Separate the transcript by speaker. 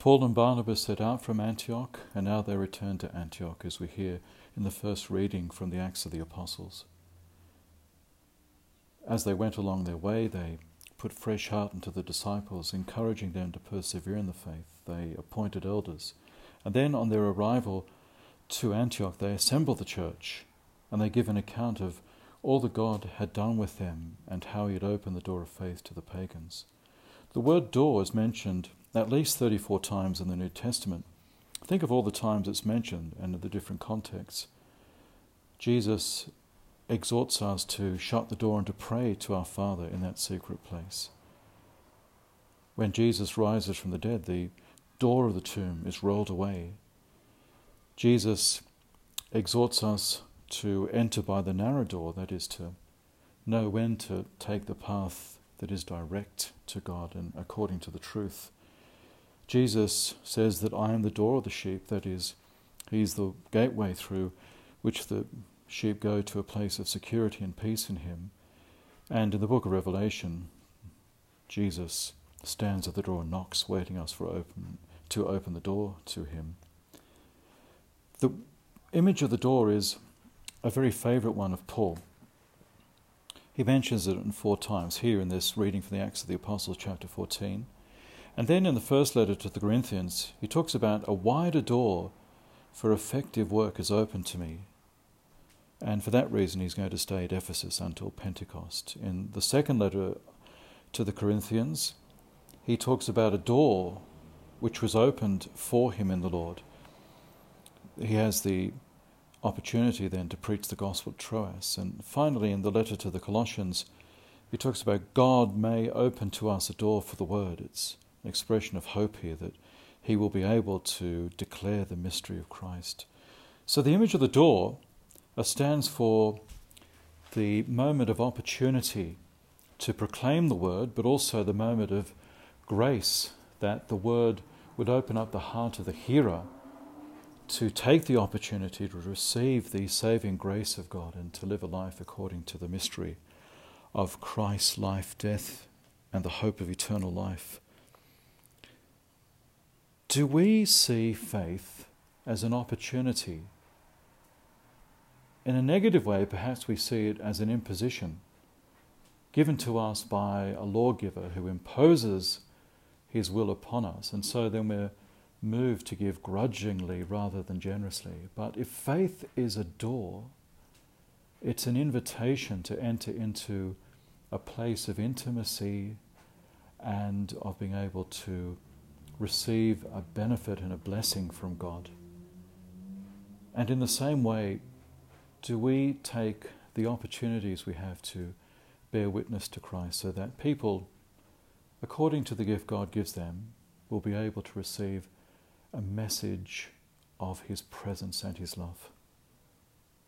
Speaker 1: Paul and Barnabas set out from Antioch, and now they return to Antioch, as we hear in the first reading from the Acts of the Apostles. As they went along their way, they put fresh heart into the disciples, encouraging them to persevere in the faith. They appointed elders. And then, on their arrival to Antioch, they assemble the church and they give an account of all that God had done with them and how He had opened the door of faith to the pagans. The word door is mentioned at least 34 times in the New Testament. Think of all the times it's mentioned and the different contexts. Jesus exhorts us to shut the door and to pray to our Father in that secret place. When Jesus rises from the dead, the door of the tomb is rolled away. Jesus exhorts us to enter by the narrow door, that is, to know when to take the path that is direct to God and according to the truth. Jesus says that I am the door of the sheep, that is, He's the gateway through which the sheep go to a place of security and peace in Him. And in the book of Revelation, Jesus stands at the door and knocks, waiting us for open to open the door to Him. The image of the door is a very favourite one of Paul. He mentions it four times here in this reading from the Acts of the Apostles, chapter 14. And then in the first letter to the Corinthians, he talks about a wider door for effective work is open to me, and for that reason, he's going to stay at Ephesus until Pentecost. In the second letter to the Corinthians, he talks about a door which was opened for him in the Lord. He has the opportunity then to preach the gospel at Troas. And finally, in the letter to the Colossians, he talks about God may open to us a door for the word. It's expression of hope here that he will be able to declare the mystery of Christ. So the image of the door uh, stands for the moment of opportunity to proclaim the word, but also the moment of grace that the word would open up the heart of the hearer to take the opportunity to receive the saving grace of God and to live a life according to the mystery of Christ's life, death, and the hope of eternal life. Do we see faith as an opportunity in a negative way, perhaps we see it as an imposition given to us by a lawgiver who imposes his will upon us, and so then we're moved to give grudgingly rather than generously. But if faith is a door, it's an invitation to enter into a place of intimacy and of being able to receive a benefit and a blessing from God. And in the same way, do we take the opportunities we have to bear witness to Christ so that people, according to the gift God gives them, will be able to receive a message of His presence and His love?